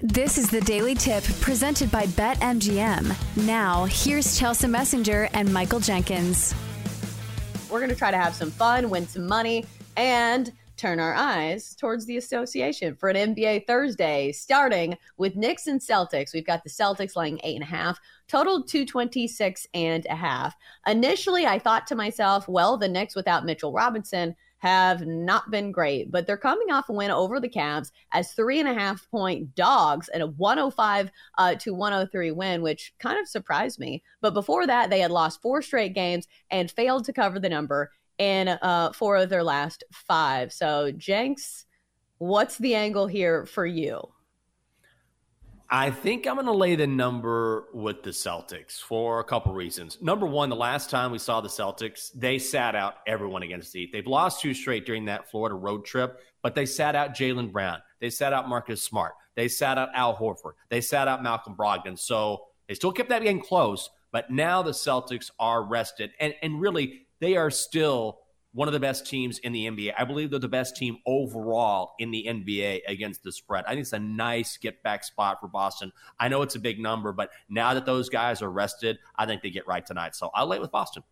This is the Daily Tip presented by BetMGM. Now, here's Chelsa Messinger and Michael Jenkins. We're going to try to have some fun, win some money, and turn our eyes towards the association for an NBA Thursday, starting with Knicks and Celtics. We've got the Celtics laying eight and a half, total 226 and a half. Initially, I thought to myself, well, the Knicks without Mitchell Robinson have not been great, but they're coming off a win over the Cavs as three and a half point dogs and a 105 uh, to 103 win, which kind of surprised me. But before that, they had lost four straight games and failed to cover the number in uh, four of their last five. So, Jenks, what's the angle here for you? I think I'm going to lay the number with the Celtics for a couple reasons. Number one, the last time we saw the Celtics, they sat out everyone against the Heat. They've lost two straight during that Florida road trip, but they sat out Jaylen Brown. They sat out Marcus Smart. They sat out Al Horford. They sat out Malcolm Brogdon. So they still kept that game close, but now the Celtics are rested. And, and really, they are still one of the best teams in the NBA. I believe they're the best team overall in the NBA against the spread. I think it's a nice get back spot for Boston. I know it's a big number, but now that those guys are rested, I think they get right tonight. So I'll lay with Boston.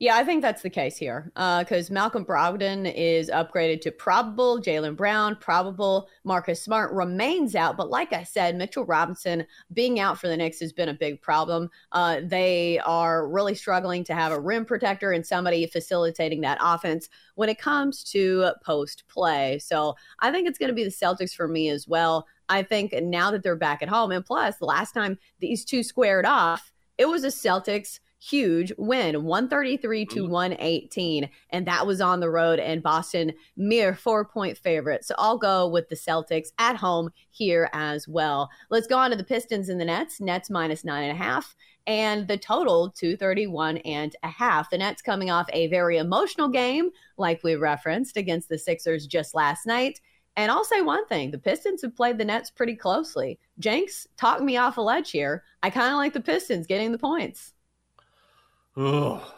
Yeah, I think that's the case here because uh, Malcolm Brogdon is upgraded to probable. Jaylen Brown, probable. Marcus Smart remains out. But like I said, Mitchell Robinson being out for the Knicks has been a big problem. Uh, they are really struggling to have a rim protector and somebody facilitating that offense when it comes to post play. So I think it's going to be the Celtics for me as well. I think now that they're back at home, and plus, the last time these two squared off, it was a Celtics huge win 133 to mm-hmm. 118 and that was on the road and boston mere four point favorite so i'll go with the celtics at home here as well let's go on to the pistons and the nets nets minus nine and a half and the total 231 and a half the nets coming off a very emotional game like we referenced against the sixers just last night and I'll say one thing the Pistons have played the Nets pretty closely. Jenks talked me off a ledge here. I kind of like the Pistons getting the points. Oh,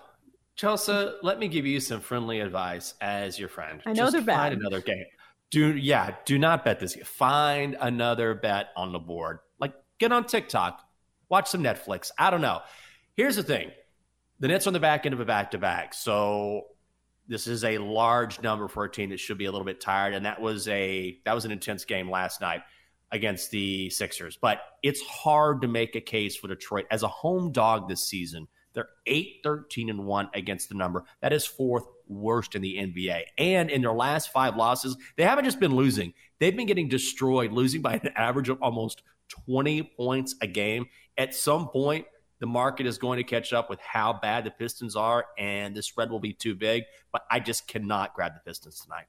Chelsa, let me give you some friendly advice as your friend. I know Just they're find bad. another game. Do yeah, do not bet this. Find another bet on the board. Like get on TikTok, watch some Netflix. I don't know. Here's the thing: the Nets are on the back end of a back to back, so this is a large number for a team that should be a little bit tired. And that was a that was an intense game last night against the Sixers. But it's hard to make a case for Detroit as a home dog this season they're 8 13 and 1 against the number. That is fourth worst in the NBA. And in their last five losses, they haven't just been losing, they've been getting destroyed, losing by an average of almost 20 points a game. At some point, the market is going to catch up with how bad the Pistons are, and the spread will be too big. But I just cannot grab the Pistons tonight.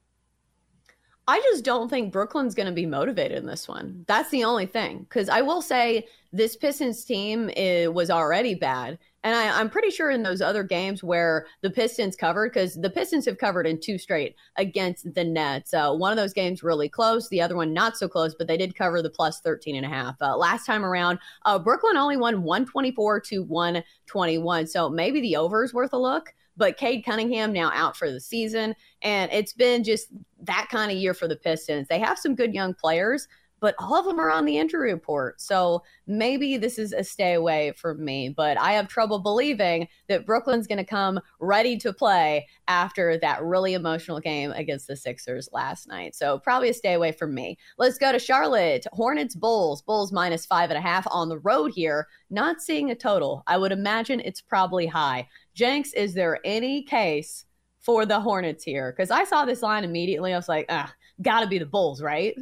I just don't think Brooklyn's going to be motivated in this one. That's the only thing. Because I will say this Pistons team was already bad. And I, am pretty sure in those other games where the Pistons covered, because the Pistons have covered in two straight against the Nets. Uh, one of those games really close, the other one not so close, but they did cover the plus 13 and a half. Uh, last time around, uh, Brooklyn only won 124 to 121. So maybe the over is worth a look. But Cade Cunningham now out for the season. And it's been just that kind of year for the Pistons. They have some good young players, but all of them are on the injury report. So maybe this is a stay away for me. But I have trouble believing that Brooklyn's going to come ready to play after that really emotional game against the Sixers last night. So probably a stay away from me. Let's go to Charlotte. Hornets, Bulls. Bulls minus five and a half on the road here. Not seeing a total. I would imagine it's probably high. Jenks, is there any case for the Hornets here? Because I saw this line immediately. I was like, ah, gotta be the Bulls, right?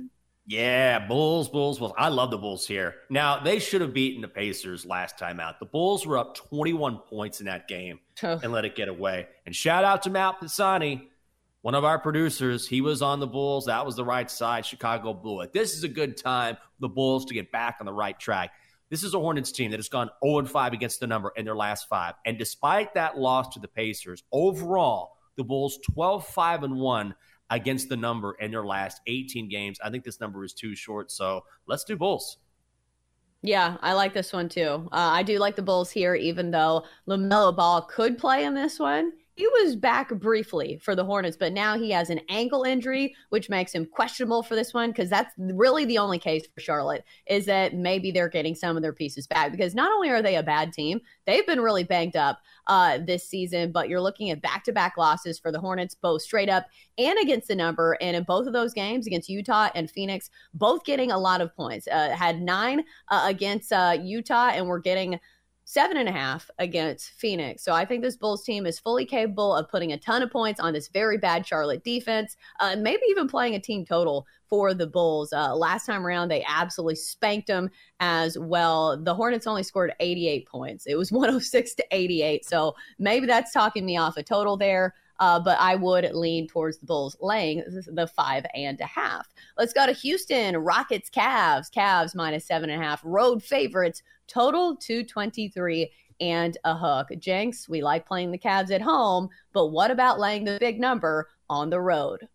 Yeah, Bulls, Bulls, Bulls. I love the Bulls here. Now, they should have beaten the Pacers last time out. The Bulls were up 21 points in that game and let it get away. And shout out to Matt Pisani, one of our producers. He was on the Bulls. That was the right side. Chicago blew it. This is a good time for the Bulls to get back on the right track. This is a Hornets team that has gone 0 5 against the number in their last five. And despite that loss to the Pacers, overall, the Bulls 12 5 and 1 against the number in their last 18 games. I think this number is too short. So let's do Bulls. Yeah, I like this one too. Uh, I do like the Bulls here, even though LaMelo Ball could play in this one. He was back briefly for the Hornets, but now he has an ankle injury, which makes him questionable for this one because that's really the only case for Charlotte is that maybe they're getting some of their pieces back because not only are they a bad team, they've been really banged up uh, this season, but you're looking at back to back losses for the Hornets, both straight up and against the number. And in both of those games against Utah and Phoenix, both getting a lot of points. Uh, had nine uh, against uh, Utah, and we're getting seven and a half against Phoenix. So I think this Bulls team is fully capable of putting a ton of points on this very bad Charlotte defense, uh, maybe even playing a team total for the Bulls. Uh, last time around, they absolutely spanked them as well. The Hornets only scored 88 points. It was 106 to 88. So maybe that's talking me off a total there. Uh, but I would lean towards the Bulls laying the five and a half. Let's go to Houston Rockets, Cavs, Cavs minus seven and a half, road favorites, total 223 and a hook. Jenks, we like playing the Cavs at home, but what about laying the big number on the road?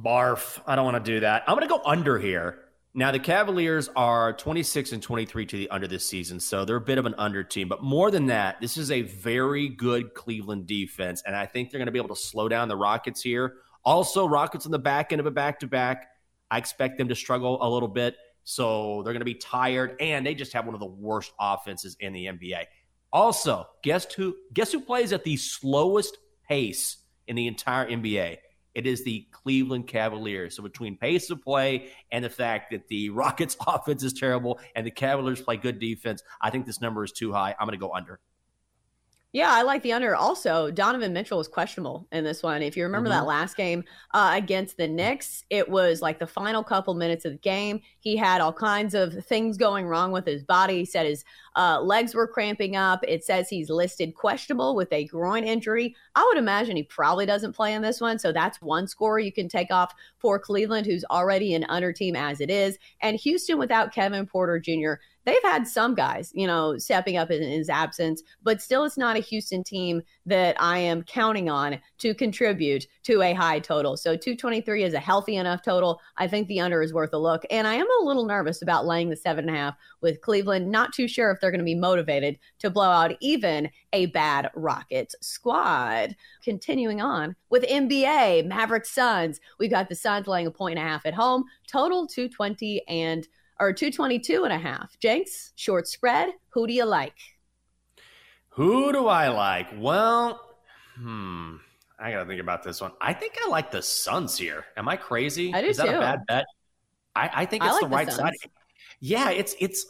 Barf. I don't want to do that. I'm going to go under here. Now, the Cavaliers are 26 and 23 to the under this season, so they're a bit of an under team. But more than that, this is a very good Cleveland defense, and I think they're going to be able to slow down the Rockets here. Also, Rockets on the back end of a back to back. I expect them to struggle a little bit, so they're going to be tired, and they just have one of the worst offenses in the NBA. Also, guess who? Guess who plays at the slowest pace in the entire NBA? It is the Cleveland Cavaliers. So between pace of play and the fact that the Rockets offense is terrible and the Cavaliers play good defense, I think this number is too high. I'm going to go under. Yeah, I like the under. Also, Donovan Mitchell was questionable in this one. If you remember mm-hmm. that last game uh, against the Knicks, it was like the final couple minutes of the game. He had all kinds of things going wrong with his body. He said his uh, legs were cramping up. It says he's listed questionable with a groin injury. I would imagine he probably doesn't play in this one. So that's one score you can take off for Cleveland, who's already an under team as it is. And Houston without Kevin Porter Jr they've had some guys, you know, stepping up in his absence, but still it's not a Houston team that I am counting on to contribute to a high total. So 223 is a healthy enough total. I think the under is worth a look. And I am a little nervous about laying the seven and a half with Cleveland. Not too sure if they're going to be motivated to blow out even a bad Rockets squad. Continuing on with NBA, Maverick Suns. We've got the Suns laying a point and a half at home, total 220 and or 222 and a half. Jenks, short spread. Who do you like? Who do I like? Well, hmm. I got to think about this one. I think I like the Suns here. Am I crazy? I do Is that too. a bad bet? I, I think it's like the right the side. Yeah, it's it's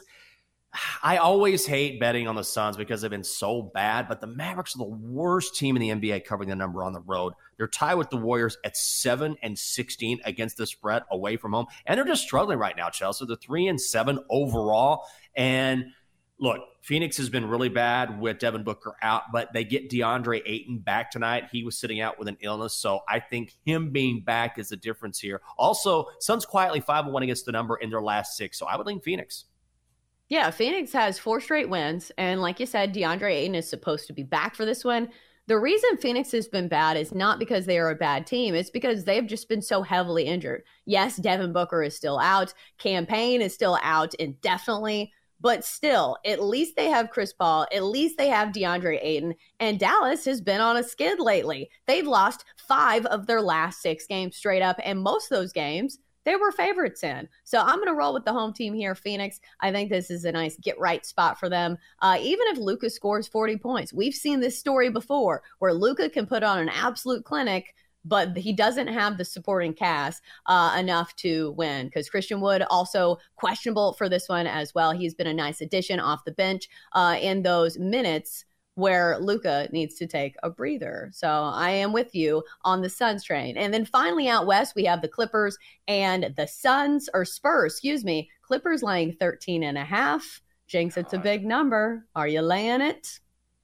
I always hate betting on the Suns because they've been so bad, but the Mavericks are the worst team in the NBA covering the number on the road. They're tied with the Warriors at 7 and 16 against the spread away from home. And they're just struggling right now, Chelsa. They're 3 and 7 overall. And look, Phoenix has been really bad with Devin Booker out, but they get DeAndre Ayton back tonight. He was sitting out with an illness, so I think him being back is the difference here. Also, Suns quietly 5 1 against the number in their last six, so I would lean Phoenix. Yeah, Phoenix has four straight wins. And like you said, DeAndre Ayton is supposed to be back for this one. The reason Phoenix has been bad is not because they are a bad team. It's because they've just been so heavily injured. Yes, Devin Booker is still out. Cam Payne is still out indefinitely. But still, at least they have Chris Paul. At least they have DeAndre Ayton. And Dallas has been on a skid lately. They've lost five of their last six games straight up. And most of those games they were favorites in. So I'm going to roll with the home team here, Phoenix. I think this is a nice get right spot for them. Uh, even if Luka scores 40 points, we've seen this story before where Luka can put on an absolute clinic but he doesn't have the supporting cast uh, enough to win because Christian Wood also questionable for this one as well. He's been a nice addition off the bench uh, in those minutes where Luka needs to take a breather. So I am with you on the Suns train. And then finally out west, we have the Clippers and the Suns or Spurs, excuse me. Clippers laying 13 and a half. Jenks, it's a big number. Are you laying it?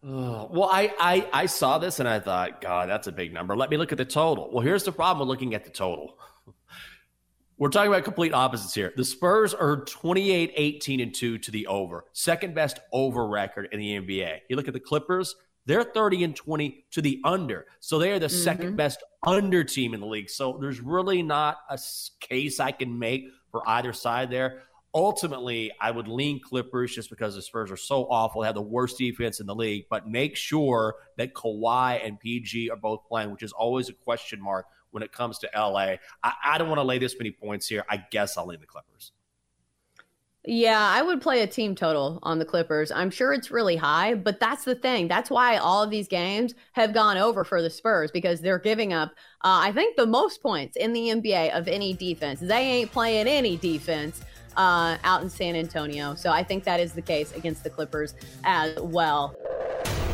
Oh, well, I, I I saw this and I thought, God, that's a big number. Let me look at the total. Well, here's the problem with looking at the total. We're talking about complete opposites here. The Spurs are 28 18 and 2 to the over, second best over record in the NBA. You look at the Clippers, they're 30 and 20 to the under. So they are the mm-hmm. second best under team in the league. So there's really not a case I can make for either side there. ultimately, I would lean Clippers just because the Spurs are so awful. They have the worst defense in the league, but make sure that Kawhi and PG are both playing, which is always a question mark when it comes to LA. I, I don't want to lay this many points here. I guess I'll lean the Clippers. Yeah, I would play a team total on the Clippers. I'm sure it's really high, but that's the thing. That's why all of these games have gone over for the Spurs because they're giving up, uh, I think, the most points in the NBA of any defense. They ain't playing any defense uh, out in San Antonio. So I think that is the case against the Clippers as well.